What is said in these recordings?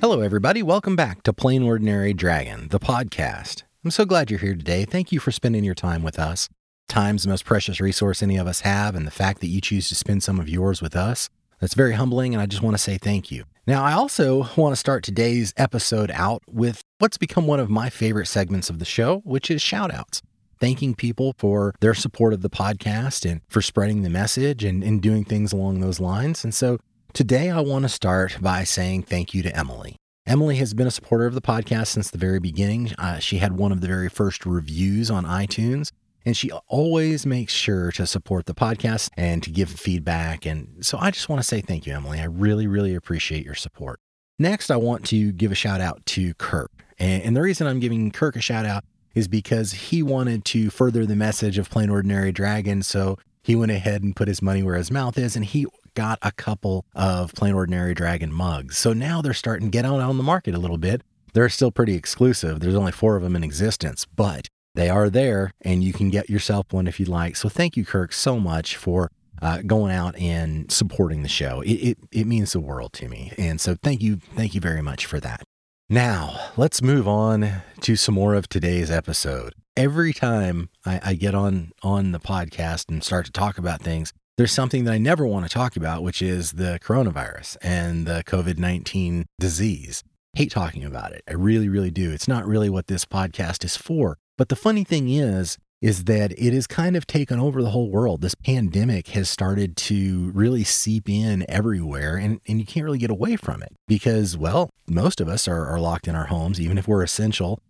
Hello, everybody. Welcome back to Plain Ordinary Dragon, the podcast. I'm so glad you're here today. Thank you for spending your time with us. Time's the most precious resource any of us have, and the fact that you choose to spend some of yours with us, that's very humbling, and I just want to say thank you. Now, I also want to start today's episode out with what's become one of my favorite segments of the show, which is shout outs. Thanking people for their support of the podcast and for spreading the message and, and doing things along those lines. And so today I want to start by saying thank you to Emily. Emily has been a supporter of the podcast since the very beginning. Uh, she had one of the very first reviews on iTunes, and she always makes sure to support the podcast and to give feedback. And so I just want to say thank you, Emily. I really, really appreciate your support. Next, I want to give a shout out to Kirk. And, and the reason I'm giving Kirk a shout out is because he wanted to further the message of Plain Ordinary Dragon. So he went ahead and put his money where his mouth is and he got a couple of Plain Ordinary Dragon mugs. So now they're starting to get out on the market a little bit. They're still pretty exclusive. There's only four of them in existence, but they are there and you can get yourself one if you'd like. So thank you, Kirk, so much for uh, going out and supporting the show. It, it, it means the world to me. And so thank you. Thank you very much for that. Now, let's move on to some more of today's episode. Every time I, I, get on on the podcast and start to talk about things, there's something that I never want to talk about, which is the coronavirus and the COVID 19 disease. Hate talking about it. I really, really do. It's not really what this podcast is for. But the funny thing is, is that it has kind of taken over the whole world. This pandemic has started to really seep in everywhere, and, and you can't really get away from it because, well, most of us are, are locked in our homes, even if we're essential.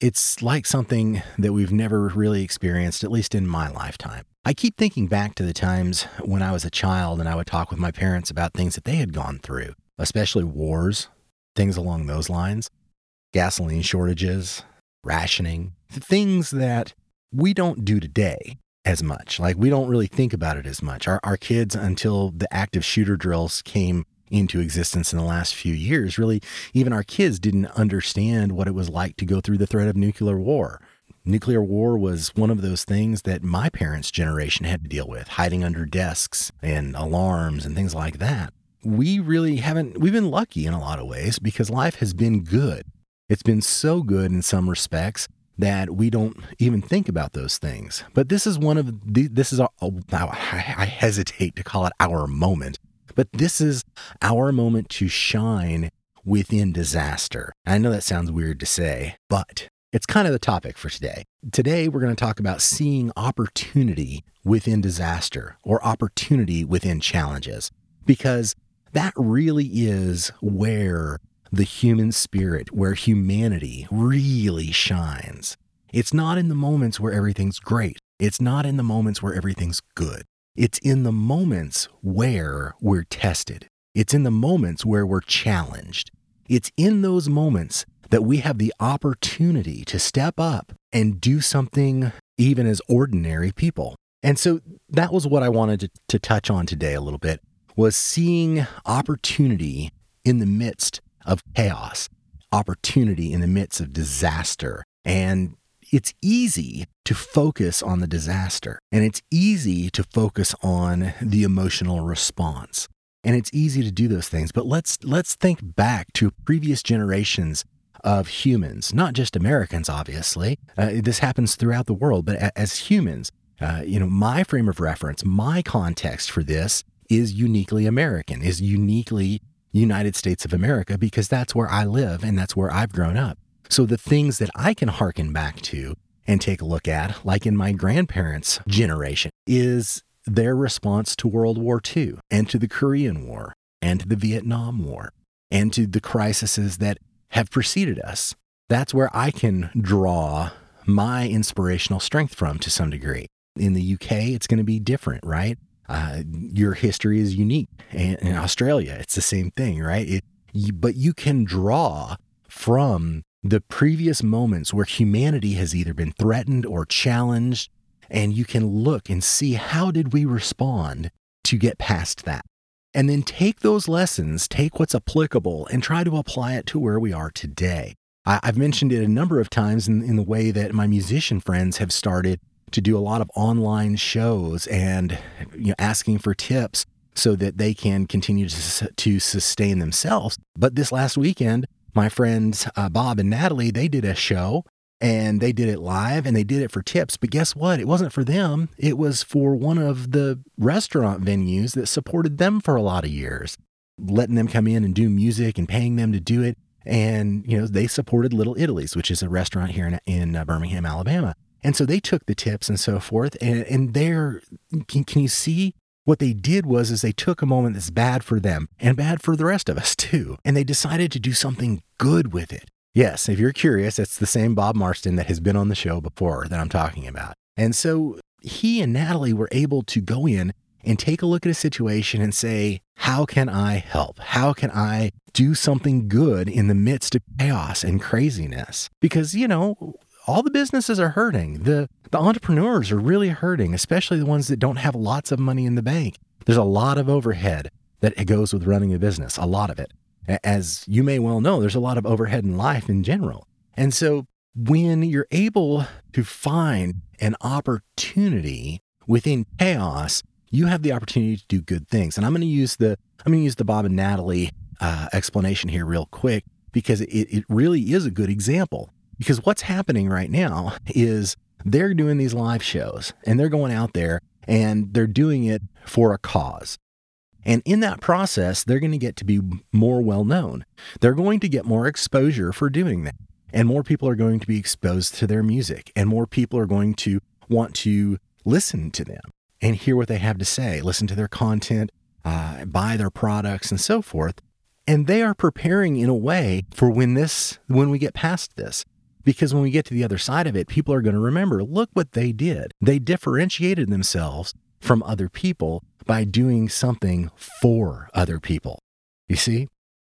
It's like something that we've never really experienced, at least in my lifetime. I keep thinking back to the times when I was a child and I would talk with my parents about things that they had gone through, especially wars, things along those lines, gasoline shortages, rationing, things that we don't do today as much. Like we don't really think about it as much. Our, our kids, until the active shooter drills came into existence in the last few years, really, even our kids didn't understand what it was like to go through the threat of nuclear war. Nuclear war was one of those things that my parents' generation had to deal with, hiding under desks and alarms and things like that. We really haven't, we've been lucky in a lot of ways because life has been good. It's been so good in some respects that we don't even think about those things. But this is one of the, this is a, oh, I hesitate to call it our moment, but this is our moment to shine within disaster. I know that sounds weird to say, but it's kind of the topic for today. Today, we're going to talk about seeing opportunity within disaster or opportunity within challenges, because that really is where the human spirit, where humanity really shines. It's not in the moments where everything's great. It's not in the moments where everything's good. It's in the moments where we're tested. It's in the moments where we're challenged. It's in those moments that we have the opportunity to step up and do something even as ordinary people. And so that was what I wanted to, to touch on today a little bit was seeing opportunity in the midst of chaos, opportunity in the midst of disaster. And it's easy to focus on the disaster and it's easy to focus on the emotional response. And it's easy to do those things, but let's let's think back to previous generations of humans, not just Americans, obviously. Uh, this happens throughout the world, but a- as humans, uh, you know, my frame of reference, my context for this is uniquely American, is uniquely United States of America because that's where I live and that's where I've grown up. So the things that I can hearken back to and take a look at, like in my grandparents' generation, is their response to World War II and to the Korean War and to the Vietnam War and to the crises that have preceded us. That's where I can draw my inspirational strength from to some degree. In the UK, it's going to be different, right? Uh, your history is unique. And in Australia, it's the same thing, right? It, you, but you can draw from the previous moments where humanity has either been threatened or challenged, and you can look and see how did we respond to get past that. And then take those lessons, take what's applicable, and try to apply it to where we are today. I, have mentioned it a number of times in, in the way that my musician friends have started to do a lot of online shows and you know, asking for tips so that they can continue to, to sustain themselves. But this last weekend, my friends uh, Bob and Natalie, they did a show and they did it live and they did it for tips. But guess what? It wasn't for them. It was for one of the restaurant venues that supported them for a lot of years, letting them come in and do music and paying them to do it. And, you know, they supported Little Italy's, which is a restaurant here in, in uh, Birmingham, Alabama. And so they took the tips and so forth. And, and there, can, can you see what they did was is they took a moment that's bad for them and bad for the rest of us too. And they decided to do something good with it. Yes if you're curious it's the same bob marston that has been on the show before that i'm talking about. And so he and natalie were able to go in and take a look at a situation and say how can i help? How can i do something good in the midst of chaos and craziness? Because you know all the businesses are hurting. The the entrepreneurs are really hurting, especially the ones that don't have lots of money in the bank. There's a lot of overhead that goes with running a business, a lot of it. As you may well know, there's a lot of overhead in life in general. And so when you're able to find an opportunity within chaos, you have the opportunity to do good things. And I'm going to use the I'm going to use the Bob and Natalie uh, explanation here real quick because it, it really is a good example. Because what's happening right now is they're doing these live shows and they're going out there and they're doing it for a cause. And in that process, they're going to get to be more well known. They're going to get more exposure for doing that. And more people are going to be exposed to their music, and more people are going to want to listen to them and hear what they have to say, listen to their content, uh, buy their products, and so forth. And they are preparing in a way for when this, when we get past this. Because when we get to the other side of it, people are going to remember look what they did. They differentiated themselves from other people by doing something for other people. You see,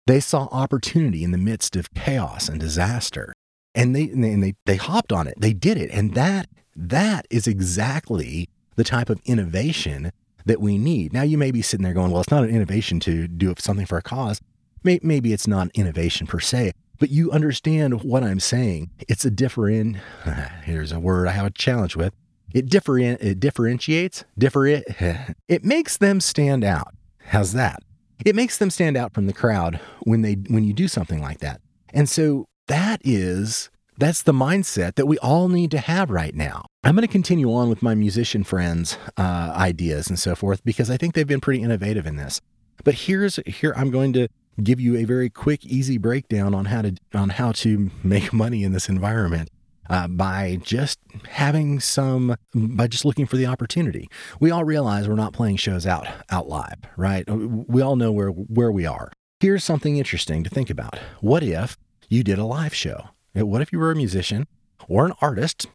they saw opportunity in the midst of chaos and disaster. And they, and they, they hopped on it. They did it. And that, that is exactly the type of innovation that we need. Now, you may be sitting there going, well, it's not an innovation to do something for a cause. Maybe it's not innovation per se, but you understand what I'm saying. It's a different, here's a word I have a challenge with. It, different, it differentiates, different, it makes them stand out. How's that? It makes them stand out from the crowd when they when you do something like that. And so that is that's the mindset that we all need to have right now. I'm going to continue on with my musician friends' uh, ideas and so forth because I think they've been pretty innovative in this. But here's here I'm going to give you a very quick, easy breakdown on how to on how to make money in this environment. Uh, by just having some, by just looking for the opportunity. We all realize we're not playing shows out out live, right? We all know where where we are. Here's something interesting to think about. What if you did a live show? What if you were a musician or an artist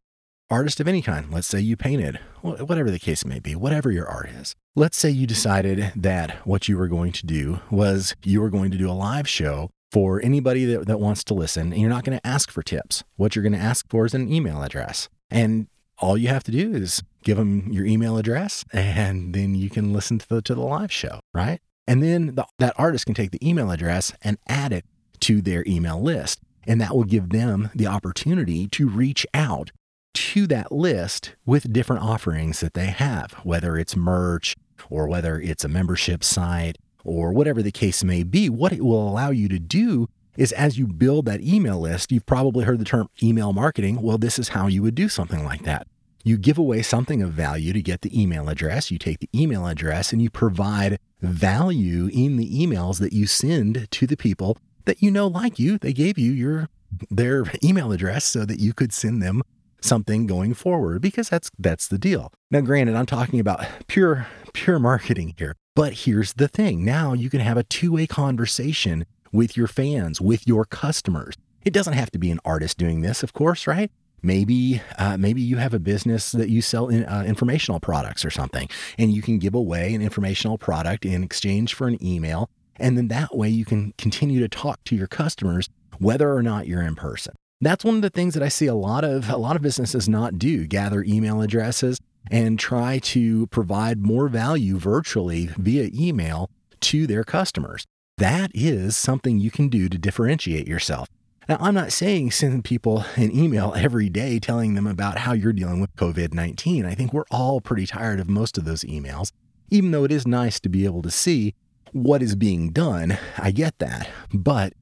artist of any kind. Let's say you painted, whatever the case may be, whatever your art is. Let's say you decided that what you were going to do was you were going to do a live show for anybody that, that wants to listen, and you're not going to ask for tips. What you're going to ask for is an email address. And all you have to do is give them your email address, and then you can listen to the, to the live show, right? And then the, that artist can take the email address and add it to their email list. And that will give them the opportunity to reach out to that list with different offerings that they have, whether it's merch or whether it's a membership site or whatever the case may be. What it will allow you to do is as you build that email list, you've probably heard the term email marketing. Well, this is how you would do something like that. You give away something of value to get the email address. You take the email address and you provide value in the emails that you send to the people that you know like you. They gave you your their email address so that you could send them something going forward because that's that's the deal. Now granted, I'm talking about pure pure marketing here. But here's the thing. Now you can have a two-way conversation with your fans, with your customers. It doesn't have to be an artist doing this, of course, right? Maybe, uh, maybe you have a business that you sell in, uh, informational products or something, and you can give away an informational product in exchange for an email, and then that way you can continue to talk to your customers whether or not you're in person. That's one of the things that I see a lot of a lot of businesses not do, gather email addresses and try to provide more value virtually via email to their customers. That is something you can do to differentiate yourself. Now, I'm not saying send people an email every day telling them about how you're dealing with COVID 19. I think we're all pretty tired of most of those emails, even though it is nice to be able to see what is being done. I get that. But,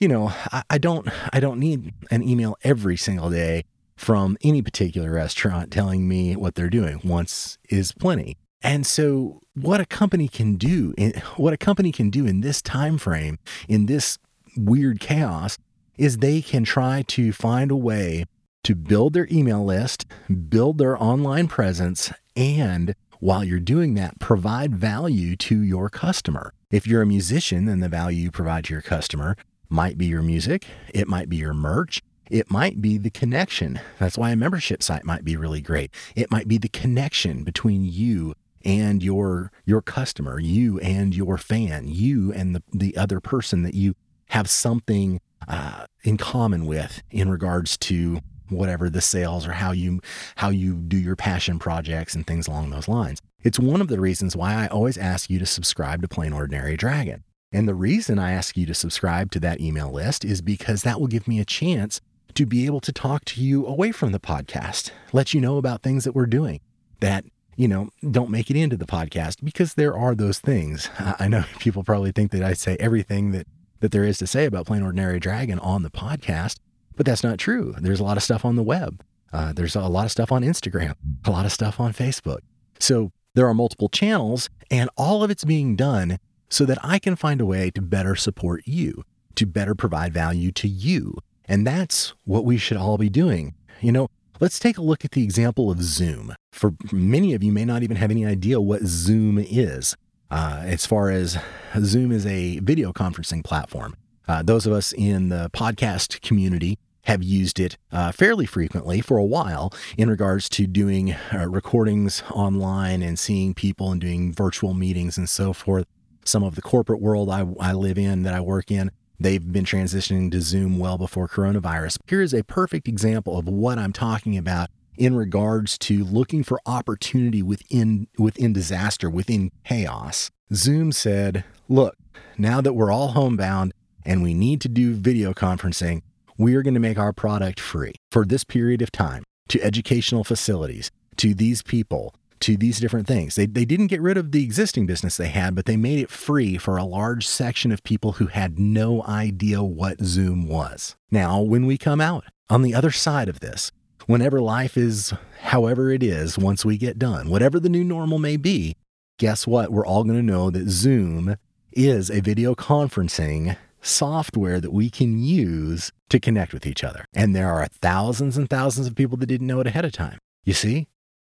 you know, I, I don't I don't need an email every single day from any particular restaurant telling me what they're doing. Once is plenty. And so what a company can do, what a company can do in this time frame, in this weird chaos is they can try to find a way to build their email list, build their online presence, and while you're doing that, provide value to your customer. If you're a musician, then the value you provide to your customer might be your music, it might be your merch, it might be the connection. That's why a membership site might be really great. It might be the connection between you and your your customer, you and your fan, you and the, the other person that you have something uh, in common with in regards to whatever the sales or how you how you do your passion projects and things along those lines. It's one of the reasons why I always ask you to subscribe to Plain Ordinary Dragon. And the reason I ask you to subscribe to that email list is because that will give me a chance to be able to talk to you away from the podcast, let you know about things that we're doing that, you know, don't make it into the podcast because there are those things. I know people probably think that I say everything that that there is to say about Plain Ordinary Dragon on the podcast, but that's not true. There's a lot of stuff on the web. Uh, there's a lot of stuff on Instagram, a lot of stuff on Facebook. So there are multiple channels, and all of it's being done so that I can find a way to better support you, to better provide value to you. And that's what we should all be doing. You know, let's take a look at the example of Zoom. For many of you may not even have any idea what Zoom is. Uh, as far as Zoom is a video conferencing platform, uh, those of us in the podcast community have used it uh, fairly frequently for a while in regards to doing uh, recordings online and seeing people and doing virtual meetings and so forth. Some of the corporate world I, I live in, that I work in, they've been transitioning to Zoom well before coronavirus. Here is a perfect example of what I'm talking about in regards to looking for opportunity within within disaster, within chaos. Zoom said, "Look, now that we're all homebound and we need to do video conferencing, we are going to make our product free for this period of time to educational facilities, to these people, to these different things. They, they didn't get rid of the existing business they had, but they made it free for a large section of people who had no idea what Zoom was. Now, when we come out on the other side of this, whenever life is however it is once we get done, whatever the new normal may be, guess what? We're all going to know that Zoom is a video conferencing software that we can use to connect with each other. And there are thousands and thousands of people that didn't know it ahead of time. You see?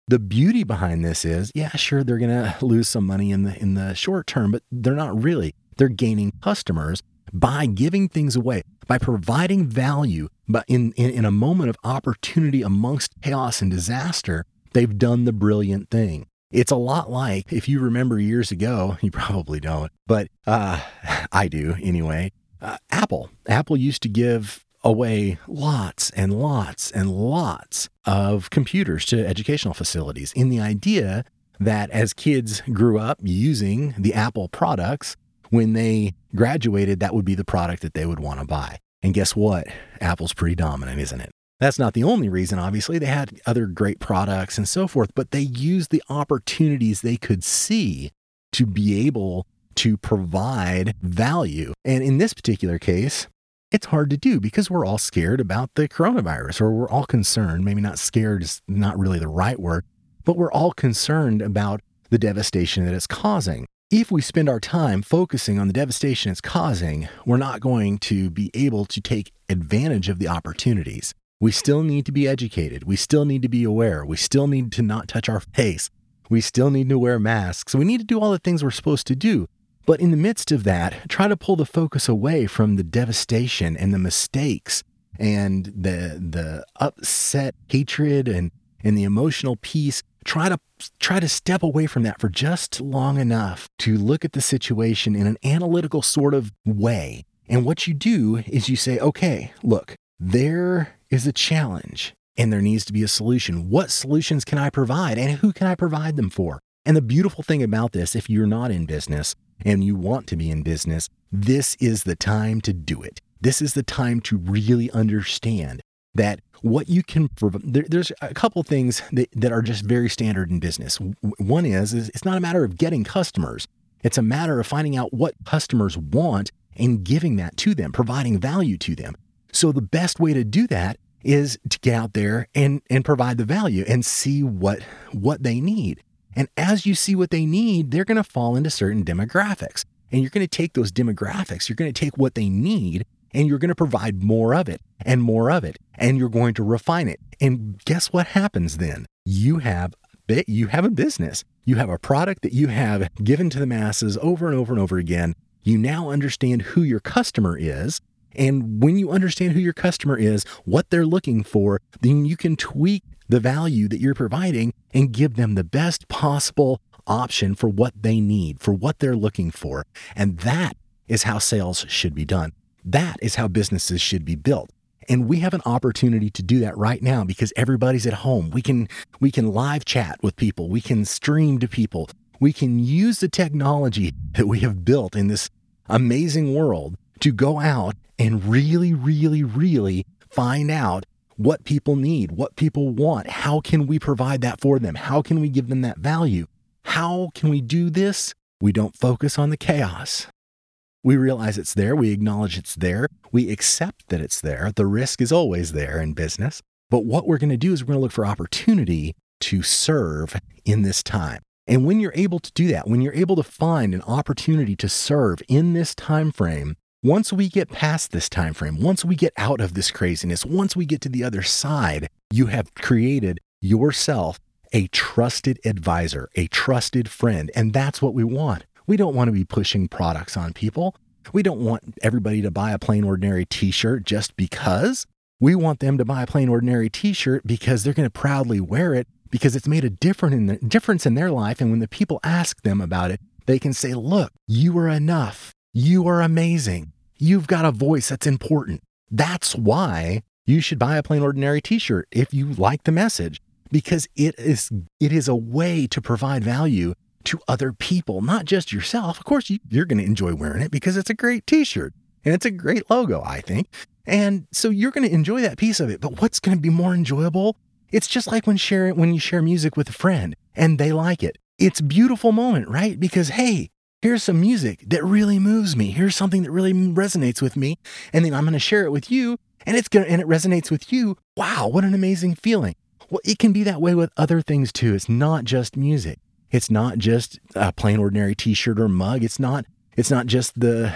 The beauty behind this is, yeah, sure, they're going to lose some money in the in the short term, but they're not really. They're gaining customers by giving things away, by providing value, but in, in, in a moment of opportunity amongst chaos and disaster, they've done the brilliant thing. It's a lot like if you remember years ago, you probably don't, but uh, I do anyway. Uh, Apple. Apple used to give away lots and lots and lots of computers to educational facilities in the idea that as kids grew up using the Apple products, when they graduated, that would be the product that they would want to buy. And guess what? Apple's pretty dominant, isn't it? That's not the only reason, obviously. They had other great products and so forth, but they used the opportunities they could see to be able to provide value. And in this particular case, it's hard to do because we're all scared about the coronavirus, or we're all concerned. Maybe not scared is not really the right word, but we're all concerned about the devastation that it's causing if we spend our time focusing on the devastation it's causing, we're not going to be able to take advantage of the opportunities. We still need to be educated. We still need to be aware. We still need to not touch our face. We still need to wear masks. We need to do all the things we're supposed to do. But in the midst of that, try to pull the focus away from the devastation and the mistakes and the the upset hatred and and the emotional piece try to try to step away from that for just long enough to look at the situation in an analytical sort of way. And what you do is you say, okay, look, there is a challenge and there needs to be a solution. What solutions can I provide and who can I provide them for? And the beautiful thing about this, if you're not in business and you want to be in business, this is the time to do it. This is the time to really understand that what you can there, there's a couple things that, that are just very standard in business. One is, is it's not a matter of getting customers. It's a matter of finding out what customers want and giving that to them providing value to them. So the best way to do that is to get out there and and provide the value and see what what they need and as you see what they need they're going to fall into certain demographics and you're going to take those demographics you're going to take what they need and you're going to provide more of it and more of it and you're going to refine it. And guess what happens then? You have you have a business. You have a product that you have given to the masses over and over and over again. You now understand who your customer is. And when you understand who your customer is, what they're looking for, then you can tweak the value that you're providing and give them the best possible option for what they need, for what they're looking for. And that is how sales should be done. That is how businesses should be built. And we have an opportunity to do that right now because everybody's at home. We can we can live chat with people. We can stream to people. We can use the technology that we have built in this amazing world to go out and really really really find out what people need, what people want. How can we provide that for them? How can we give them that value? How can we do this? We don't focus on the chaos. We realize it's there. We acknowledge it's there. We accept that it's there. The risk is always there in business. But what we're going to do is we're going to look for opportunity to serve in this time. And when you're able to do that, when you're able to find an opportunity to serve in this time frame, once we get past this time frame, once we get out of this craziness, once we get to the other side, you have created yourself a trusted advisor, a trusted friend, and that's what we want. We don't want to be pushing products on people. We don't want everybody to buy a plain ordinary t shirt just because. We want them to buy a plain ordinary t shirt because they're going to proudly wear it because it's made a different in difference in their life. And when the people ask them about it, they can say, Look, you are enough. You are amazing. You've got a voice that's important. That's why you should buy a plain ordinary t shirt if you like the message because it is it is a way to provide value to other people, not just yourself. Of course, you, you're going to enjoy wearing it because it's a great t shirt and it's a great logo, I think. And so you're going to enjoy that piece of it. But what's going to be more enjoyable? It's just like when share when you share music with a friend and they like it. It's a beautiful moment, right? Because hey, here's some music that really moves me. Here's something that really resonates with me, and then I'm going to share it with you, and it's going to and it resonates with you. Wow, what an amazing feeling. Well, it can be that way with other things too. It's not just music. It's not just a plain ordinary t-shirt or mug. It's not it's not just the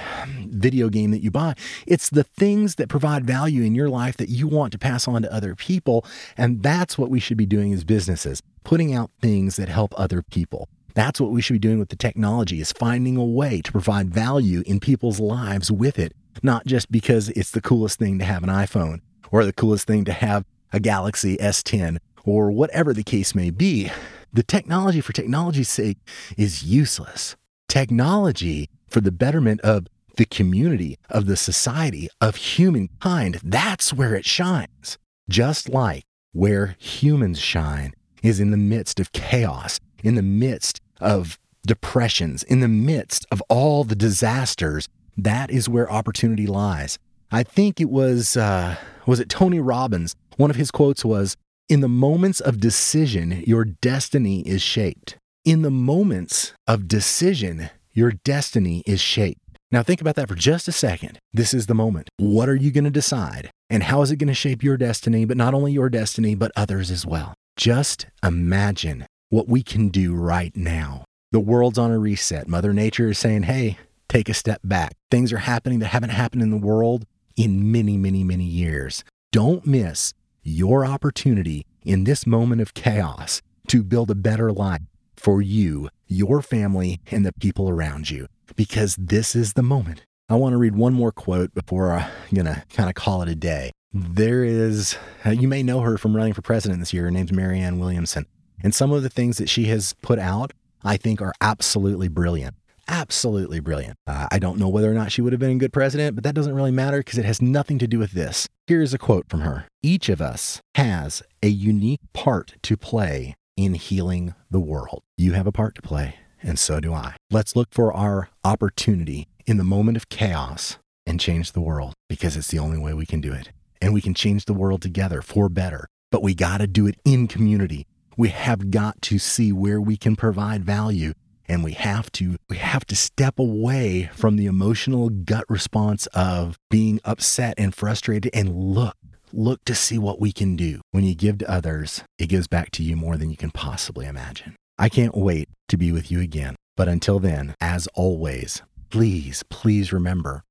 video game that you buy. It's the things that provide value in your life that you want to pass on to other people. And that's what we should be doing as businesses, putting out things that help other people. That's what we should be doing with the technology is finding a way to provide value in people's lives with it, not just because it's the coolest thing to have an iPhone or the coolest thing to have a Galaxy S10 or whatever the case may be. The technology for technology's sake is useless. Technology for the betterment of the community, of the society, of humankind, that's where it shines. Just like where humans shine is in the midst of chaos, in the midst of depressions, in the midst of all the disasters, that is where opportunity lies. I think it was, uh, was it Tony Robbins? One of his quotes was, in the moments of decision, your destiny is shaped. In the moments of decision, your destiny is shaped. Now, think about that for just a second. This is the moment. What are you going to decide? And how is it going to shape your destiny, but not only your destiny, but others as well? Just imagine what we can do right now. The world's on a reset. Mother Nature is saying, hey, take a step back. Things are happening that haven't happened in the world in many, many, many years. Don't miss your opportunity in this moment of chaos to build a better life for you, your family, and the people around you, because this is the moment. I want to read one more quote before I'm going to kind of call it a day. There is, you may know her from running for president this year. Her name's Marianne Williamson. And some of the things that she has put out, I think, are absolutely brilliant absolutely brilliant. Uh, I don't know whether or not she would have been a good president, but that doesn't really matter because it has nothing to do with this. Here's a quote from her Each of us has a unique part to play in healing the world. You have a part to play, and so do I. Let's look for our opportunity in the moment of chaos and change the world because it's the only way we can do it. And we can change the world together for better, but we got to do it in community. We have got to see where we can provide value and we have to we have to step away from the emotional gut response of being upset and frustrated and look look to see what we can do. When you give to others, it gives back to you more than you can possibly imagine. I can't wait to be with you again. But until then, as always, please, please remember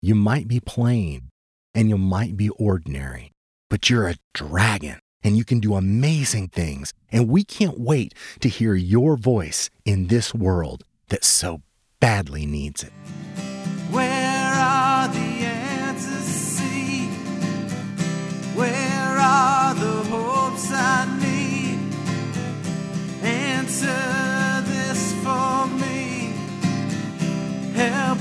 you might be plain and you might be ordinary, but you're a dragon and you can do amazing things. And we can't wait to hear your voice in this world that so badly needs it. Where are the answers see? Where are the hopes I need? Answer this for me. Help